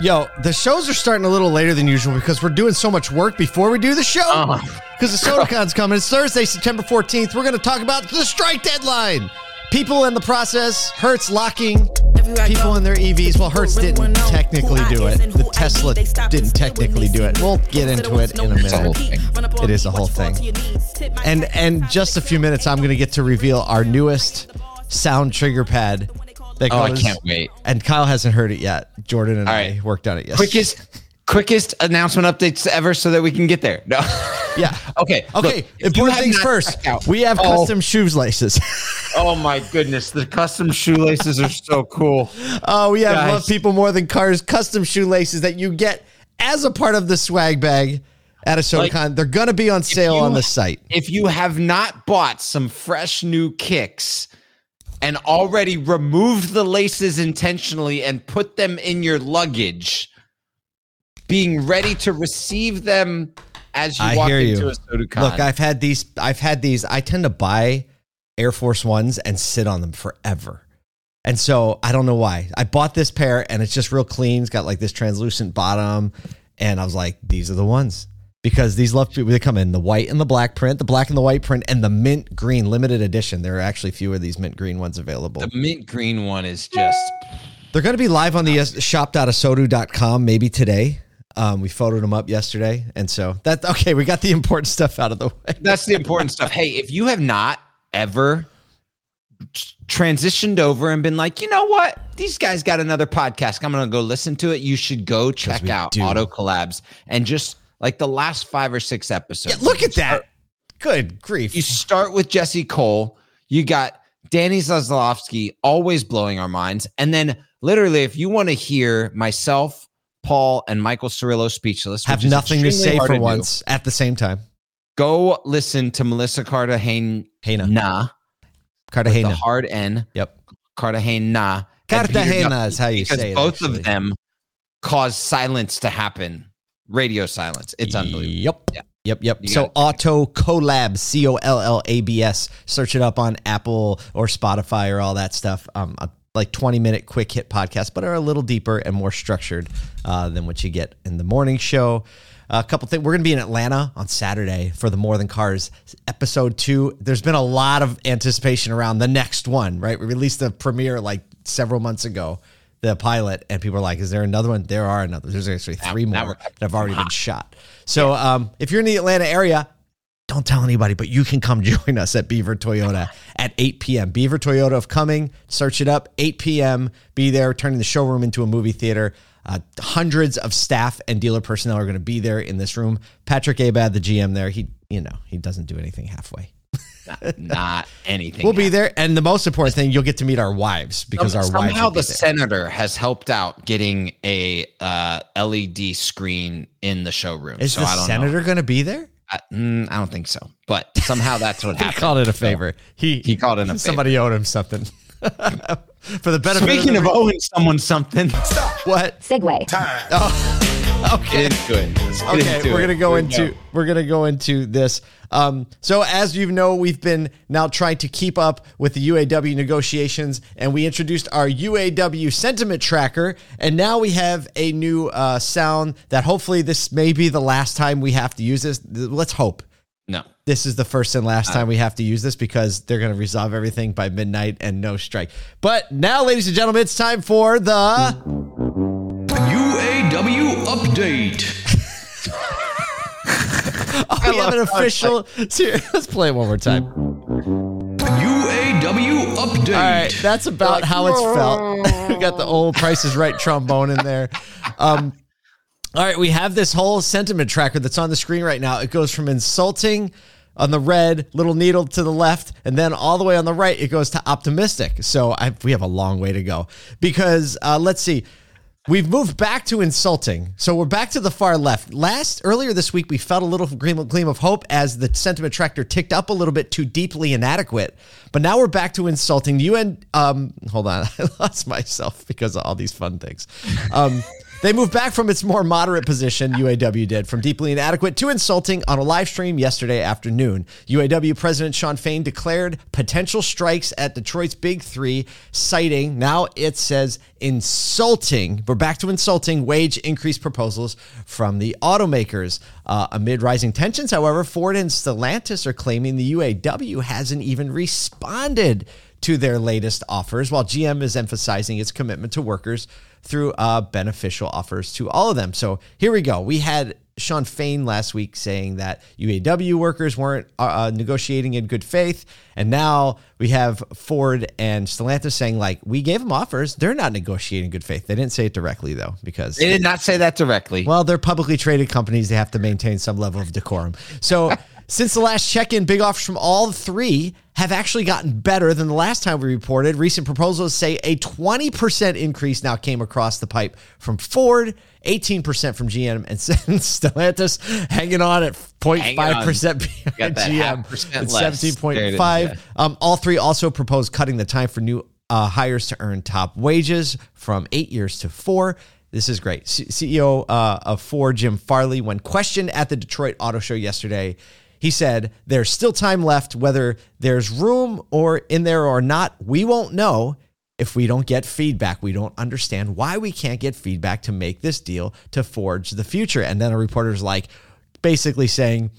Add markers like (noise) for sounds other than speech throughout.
Yo, the shows are starting a little later than usual because we're doing so much work before we do the show. Oh. Because the SodaCon's coming. It's Thursday, September 14th. We're going to talk about the strike deadline. People in the process, Hertz locking people in their EVs. Well, Hertz didn't technically do it. The Tesla didn't technically do it. We'll get into it in a It's a whole minute. It is a whole thing. And and just a few minutes, I'm going to get to reveal our newest sound trigger pad. That Oh, I can't wait. And Kyle hasn't heard it yet. Jordan and All I right. worked on it yesterday. Quickest, quickest announcement updates ever, so that we can get there. No. (laughs) Yeah. Okay. Okay. look, important things first. We have Oh, custom shoes laces. (laughs) Oh my goodness, the custom shoelaces are so cool. oh, we have Guys. love people more than cars custom shoelaces that you get as a part of the swag bag at a SodaCon. Like, They're going to be on sale you- on the site. If you have not bought some fresh new kicks and already removed the laces intentionally and put them in your luggage, being ready to receive them as you I walk into you. a SodaCon. Look, I've had these. I've had these. I tend to buy Air Force Ones and sit on them forever. And so I don't know why. I bought this pair and it's just real clean. It's got like this translucent bottom. And I was like, these are the ones. Because these love people they come in the white and the black print, the black and the white print, and the mint green limited edition. There are actually fewer of these mint green ones available. the mint green one is just They're going to be live on the uh, shop.asotu.com maybe today. Um, we photoed them up yesterday. And so that, okay, we got the important stuff out of the way. that's the important stuff. Hey, if you have not ever transitioned over and been like, you know what, these guys got another podcast, I'm gonna go listen to it. You should go check out do. Auto Collabs and just like the last five or six episodes. Yeah, look at that. Good grief. You start with Jesse Cole. You got Danny Zaslavsky always blowing our minds, and then literally, if you want to hear myself. Paul and Michael Cirillo speechless. have nothing to say for do. once at the same time. Go listen to Melissa Cartagena. Nah, the Cartagena. hard N. Yep. Cartagena. Cartagena is how you say it, both actually. of them cause silence to happen. Radio silence. It's unbelievable. Yep. Yeah. Yep, yep. You So Auto Collab, C O L L A B S. Search it up on Apple or Spotify or all that stuff. Um, a, like 20 minute quick hit podcasts, but are a little deeper and more structured uh, than what you get in the morning show. a couple things. We're going to be in Atlanta on Saturday for the More Than Cars episode two. There's been a lot of anticipation around the next one, right? We released the premiere like several months ago, the pilot, and people are like, "Is there another one?" There are another. There's actually three now more we're- that have already been shot. So um, if you're in the Atlanta area, don't tell anybody, but you can come (laughs) join us at Beaver Toyota (laughs) at 8 p.m. Beaver Toyota of Cumming, search it up, 8 p.m. Be there, turning the showroom into a movie theater. Uh, hundreds of staff and dealer personnel are going to be there in this room. Patrick Abad, the GM there, he, you know, he doesn't do anything halfway. Not anything. We'll be there, and the most important thing, you'll get to meet our wives because our wives somehow the there. senator has helped out getting a uh, LED screen in the showroom. Is so the I don't senator going to be there? I, mm, I don't think so, but somehow that's what happened. (laughs) He happened. called it a favor. He He called it a favor. Somebody owed him something. (laughs) For the benefit. Speaking of the, owing someone something, what? segue. (laughs) Okay. into it. Okay, into we're gonna go into we're gonna go into this. Um, so as you know, we've been now trying to keep up with the UAW negotiations, and we introduced our UAW sentiment tracker, and now we have a new uh, sound that hopefully this may be the last time we have to use this. Let's hope No. this is the first and last time we have to use this because they're going to resolve everything by midnight and no strike. But now, ladies and gentlemen, it's time for the. UAW update. (laughs) we have an official. (laughs) Here, let's play it one more time. UAW update. All right, that's about how it's felt. we (laughs) got the old Price is Right trombone in there. Um, all right, we have this whole sentiment tracker that's on the screen right now. It goes from insulting on the red, little needle to the left, and then all the way on the right, it goes to optimistic. So I, we have a long way to go because uh, let's see. We've moved back to insulting. So we're back to the far left. Last earlier this week, we felt a little gleam, of hope as the sentiment tracker ticked up a little bit too deeply inadequate. But now we're back to insulting. The UN, um, hold on, (laughs) I lost myself because of all these fun things. Um, They moved back from its more moderate position, UAW did, from deeply inadequate to insulting on a live stream yesterday afternoon. UAW President Shawn Fain declared potential strikes at Detroit's Big Three, citing now it says insulting. We're back to insulting wage increase proposals from the automakers. Uh, amid rising tensions, however, Ford and Stellantis are claiming the UAW hasn't even responded to their latest offers, while GM is emphasizing its commitment to workers through uh, beneficial offers to all of them. So here we go. We had Shawn Fain last week saying that UAW workers weren't uh, uh, negotiating in good faith. And now we have Ford and Stellantis saying, like, we gave them offers. They're not negotiating in good faith. They didn't say it directly, though, because. They did not say that directly. Well, they're publicly traded companies. They have to maintain some level of decorum. So since the last check in, big offers from all three have actually gotten better than the last time we reported. Recent proposals say a 20% increase now came across the pipe from Ford, 18% from GM, and (laughs) Stellantis hanging on at 0.5% behind GM at 17.5. Um, all three also proposed cutting the time for new uh, hires to earn top wages from eight years to four. This is great. C- CEO uh, of Ford, Jim Farley, when questioned at the Detroit Auto Show yesterday, he said, There's still time left. Whether there's room or in there or not, we won't know if we don't get feedback. We don't understand why we can't get feedback to make this deal to forge the future. And then a reporter's like, basically saying,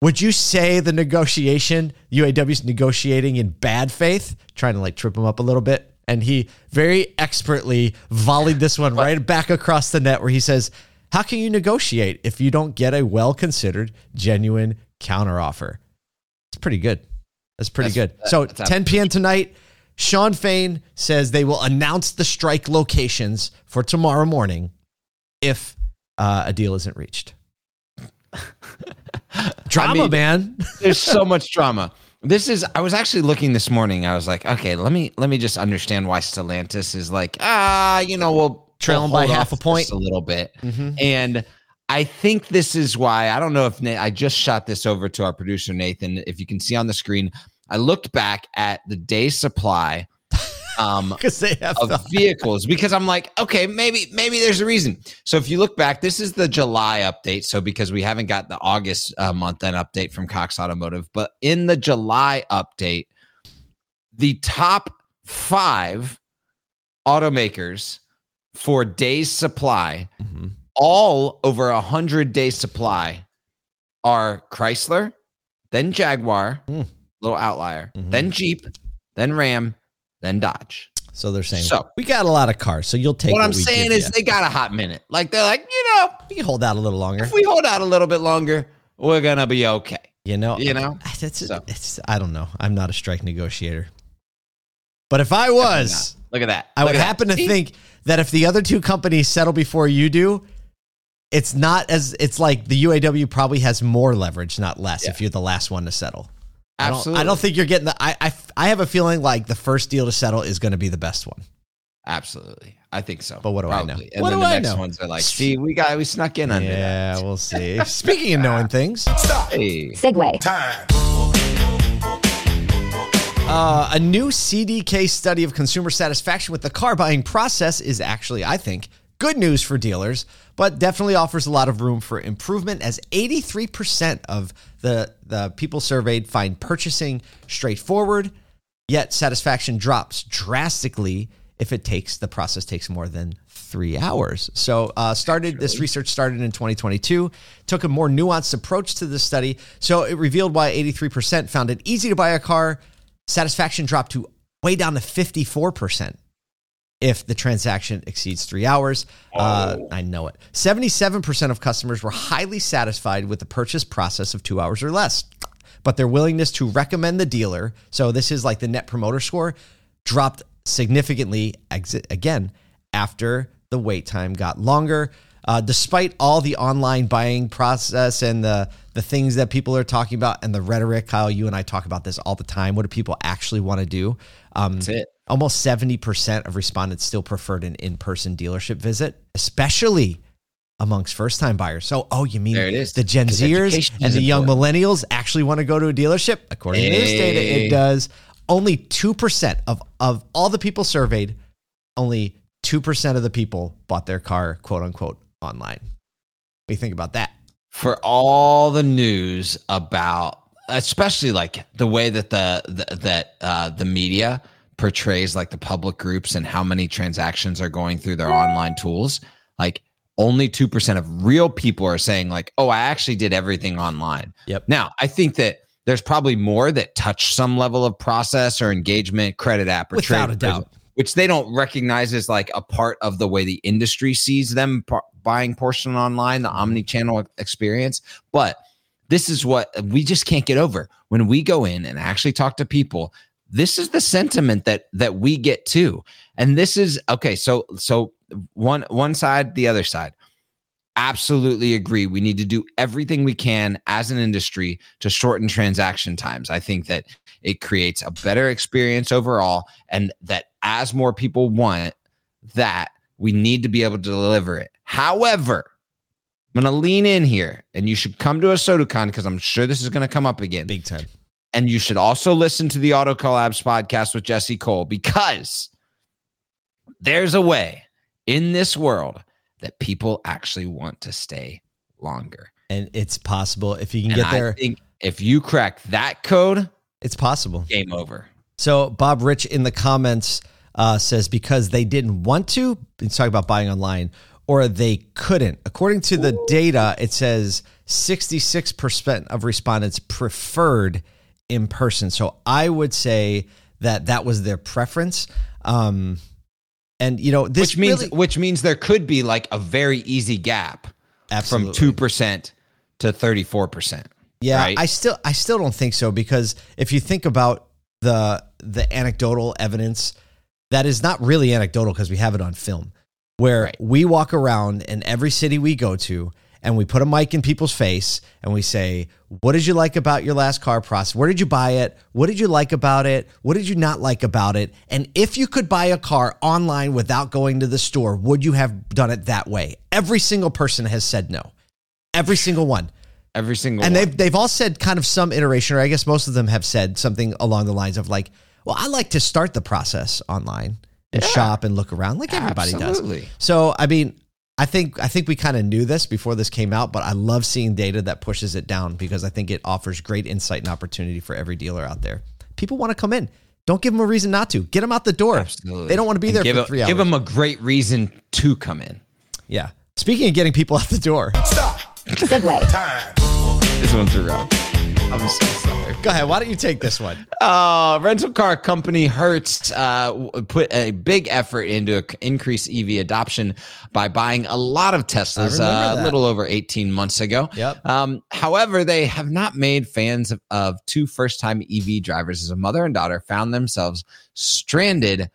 would you say the negotiation, UAW's negotiating in bad faith, trying to like trip him up a little bit? And he very expertly volleyed this one right back across the net where he says, How can you negotiate if you don't get a well considered, genuine counteroffer. It's pretty good. That's pretty that's, good. That, so 10 p.m. tonight, Shawn Fain says they will announce the strike locations for tomorrow morning if uh, a deal isn't reached. (laughs) drama, I mean, man. there's so (laughs) much drama. This is I was actually looking this morning. I was like, okay, let me let me just understand why Stellantis is like, ah, you know, we'll trailing by half a point a little bit. Mm-hmm. And I think this is why I don't know if I just shot this over to our producer Nathan. If you can see on the screen, I looked back at the day supply (laughs) um they have of the- (laughs) vehicles because I'm like, okay, maybe maybe there's a reason. So if you look back, this is the July update. So because we haven't got the August uh, month end update from Cox Automotive, but in the July update, the top five automakers for days supply. Mm-hmm all over a hundred day supply are Chrysler, then Jaguar, mm. little outlier, mm-hmm. then Jeep, then Ram, then Dodge. So they're saying, so we got a lot of cars, so you'll take. What, what I'm saying is, you. they got a hot minute. Like they're like, you know, we hold out a little longer. If we hold out a little bit longer, we're gonna be okay. You know, you know, it's, so. it's I don't know. I'm not a strike negotiator, but if I was, look at that. I look would happen that. to think that if the other two companies settle before you do, it's not as it's like the UAW probably has more leverage, not less, yeah. if you're the last one to settle. Absolutely. I don't, I don't think you're getting the. I, I I have a feeling like the first deal to settle is going to be the best one. Absolutely, I think so. But what do probably. I know? And what then do the I next know? ones are like, see, we got we snuck in under yeah, that. we'll see. (laughs) Speaking of knowing things, hey. segue time. Uh, a new CDK study of consumer satisfaction with the car buying process is actually, I think, good news for dealers but definitely offers a lot of room for improvement as 83% of the, the people surveyed find purchasing straightforward, yet satisfaction drops drastically if it takes the process takes more than three hours. So uh, started this research started in 2022, took a more nuanced approach to the study. So it revealed why 83% found it easy to buy a car. Satisfaction dropped to way down to 54% if the transaction exceeds three hours. Uh, oh. I know it. 77% of customers were highly satisfied with the purchase process of two hours or less, but their willingness to recommend the dealer, so this is like the net promoter score, dropped significantly exit again after the wait time got longer. Uh, despite all the online buying process and the the things that people are talking about and the rhetoric, Kyle, you and I talk about this all the time. What do people actually want to do? Um, That's it almost 70% of respondents still preferred an in person dealership visit, especially amongst first time buyers. So, oh, you mean the Gen Zers and the young millennials actually want to go to a dealership? According hey. to this data, it does. Only 2% of, of all the people surveyed, only 2% of the people bought their car, quote unquote, online. What do you think about that? for all the news about especially like the way that the, the that uh, the media portrays like the public groups and how many transactions are going through their online tools like only 2% of real people are saying like oh i actually did everything online Yep. now i think that there's probably more that touch some level of process or engagement credit app or Without trade a doubt. which they don't recognize as like a part of the way the industry sees them par- buying portion online, the omni-channel experience. But this is what we just can't get over when we go in and actually talk to people. This is the sentiment that that we get too, and this is okay. So so one one side, the other side. Absolutely agree. We need to do everything we can as an industry to shorten transaction times. I think that it creates a better experience overall, and that as more people want that, we need to be able to deliver it. However, I'm going to lean in here, and you should come to a SodaCon because I'm sure this is going to come up again. Big time. And you should also listen to the Auto Collabs podcast with Jesse Cole because there's a way in this world that people actually want to stay longer. And it's possible if you can And get I there, think if you crack that code, it's possible. game over. So Bob Rich in the comments uh, says because they didn't want to. He's talking about buying online, or they couldn't. According to the data, it says 66% of respondents preferred in person. So I would say that that was their preference. Um, and you know this which means really- which means there could be like a very easy gap Absolutely. from two percent to thirty four percent. Yeah, right? I still I still don't think so because if you think about the the anecdotal evidence, that is not really anecdotal because we have it on film. Where Right. we walk around in every city we go to and we put a mic in people's face and we say, What did you like about your last car process? Where did you buy it? What did you like about it? What did you not like about it? And if you could buy a car online without going to the store, would you have done it that way? Every single person has said no. Every single one Every single and one. they've they've all said kind of some iteration, or I guess most of them have said something along the lines of like, "Well, I like to start the process online and Yeah. shop and look around, like everybody Absolutely. does." So, I mean, I think I think we kind of knew this before this came out, but I love seeing data that pushes it down because I think it offers great insight and opportunity for every dealer out there. People want to come in. Don't give them a reason not to. Get them out the door. Absolutely. They don't want to be And there give for a- three hours. Give them a great reason to come in. yeah. Speaking of getting people out the door, Stop. Good way. This one's a rough. I'm so sorry. go ahead. Why don't you take this one? Uh, rental car company Hertz uh, put a big effort into increase EV adoption by buying a lot of Teslas uh, a little over 18 months ago. Yep. Um, however, they have not made fans of, of two first time EV drivers as a mother and daughter found themselves stranded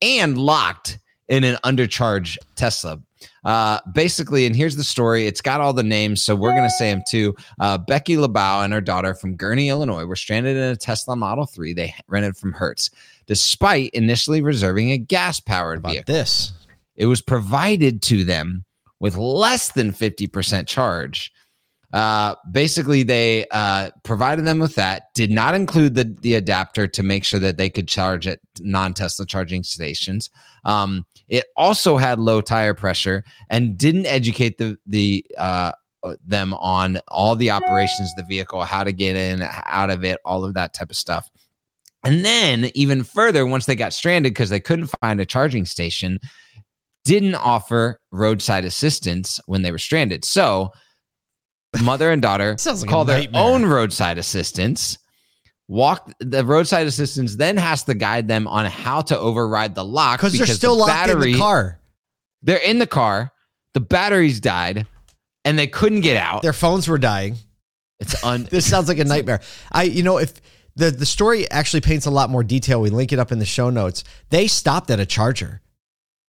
and locked in an undercharged Tesla. Uh, basically, and here's the story. It's got all the names, so we're gonna say them too. Uh, Becky LeBau and her daughter from Gurnee, Illinois, were stranded in a Tesla Model 3 they rented from Hertz, despite initially reserving a gas-powered About vehicle. this. It was provided to them with less than 50% charge. Uh, basically, they uh, provided them with that, did not include the, the adapter to make sure that they could charge at non Tesla charging stations. Um, it also had low tire pressure and didn't educate the, the, uh, them on all the operations of the vehicle, how to get in, out of it, all of that type of stuff. And then, even further, once they got stranded because they couldn't find a charging station, didn't offer roadside assistance when they were stranded. So, mother and daughter (laughs) like call their own roadside assistance. Walk the roadside assistance then has to guide them on how to override the lock Because they're the still locked in the car. They're in the car. The batteries died, and they couldn't get out. Their phones were dying. it's un. (laughs) This sounds like a nightmare. I, you know, if the the story actually paints a lot more detail, we link it up in the show notes. They stopped at a charger,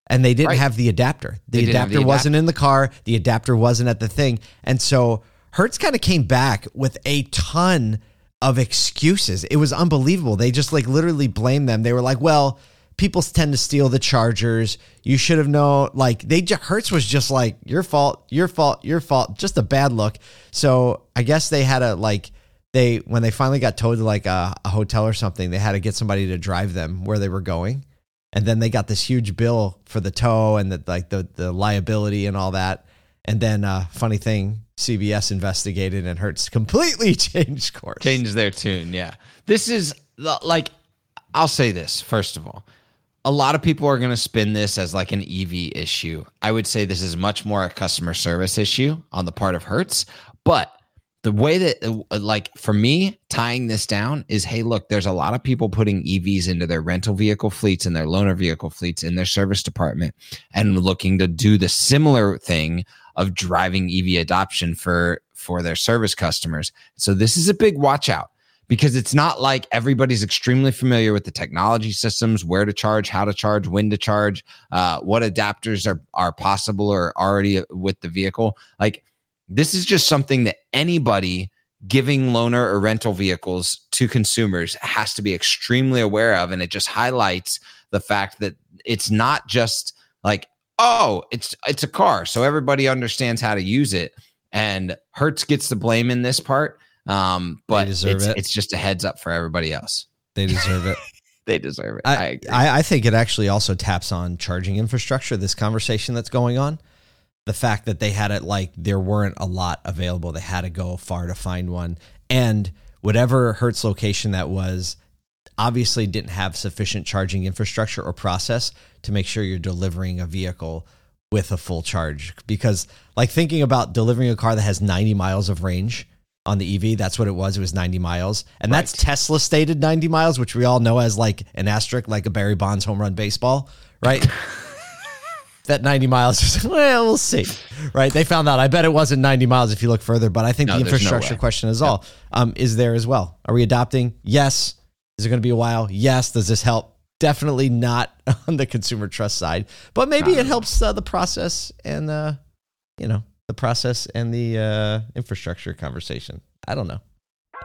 and they didn't Right. have the adapter. The adapter the wasn't in the car. The adapter wasn't at the thing, and so Hertz kind of came back with a ton of excuses. It was unbelievable. They just like literally blamed them. They were like, "Well." People tend to steal the chargers. You should have known. Like they, Hertz was just like your fault, your fault, your fault. Just a bad look. So I guess they had a like they when they finally got towed to like a, a hotel or something, they had to get somebody to drive them where they were going. and then they got this huge bill for the tow and the like the the liability and all that. And then uh, funny thing, CBS investigated and Hertz completely (laughs) changed course. Change their tune. Yeah. This is like, I'll say this first of all. A lot of people are going to spin this as like an EV issue. I would say this is much more a customer service issue on the part of Hertz. But the way that, uh, like, for me, tying this down is hey, look, there's a lot of people putting EVs into their rental vehicle fleets and their loaner vehicle fleets in their service department and looking to do the similar thing of driving EV adoption for for their service customers. So this is a big watch out because it's not like everybody's extremely familiar with the technology systems, where to charge, how to charge, when to charge, uh, what adapters are are possible or already with the vehicle. Like this is just something that anybody giving loaner or rental vehicles to consumers has to be extremely aware of, and it just highlights the fact that it's not just like oh it's it's a car so everybody understands how to use it and hertz gets the blame in this part um but it's, it. it's just a heads up for everybody else They deserve it. (laughs) they deserve it i. I, I think it actually also taps on charging infrastructure, this conversation that's going on. The fact that they had it like there weren't a lot available. They had to go far to find one. And whatever Hertz location that was, obviously didn't have sufficient charging infrastructure or process to make sure you're delivering a vehicle with a full charge. Because, like, thinking about delivering a car that has 90 miles of range on the EV, that's what it was. It was 90 miles. And that's Tesla stated 90 miles, which we all know as like an asterisk, like a Barry Bonds home run baseball, right? (laughs) that 90 miles is, (laughs) well, we'll see, right? They found out. I bet it wasn't 90 miles if you look further, but I think No, the there's no infrastructure question is all um, is there as well. Are we adopting? Yes. Is it going to be a while? Yes. Does this help? Definitely not (laughs) on the consumer trust side, but maybe it helps uh, the process and uh, you know the process and the uh, infrastructure conversation. I don't know.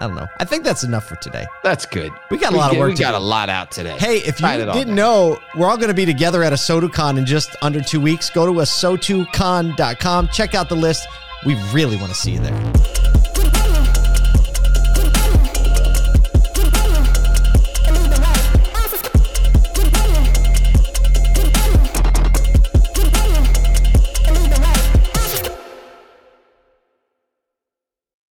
I don't know. I think that's enough for today. that's good We got a lot of work we got do. a lot out today Hey, if you Tried it all didn't know, we're all going to be together at a SotuCon in just under two weeks. Go to a sotucon.com. Check out the list. We really want to see you there.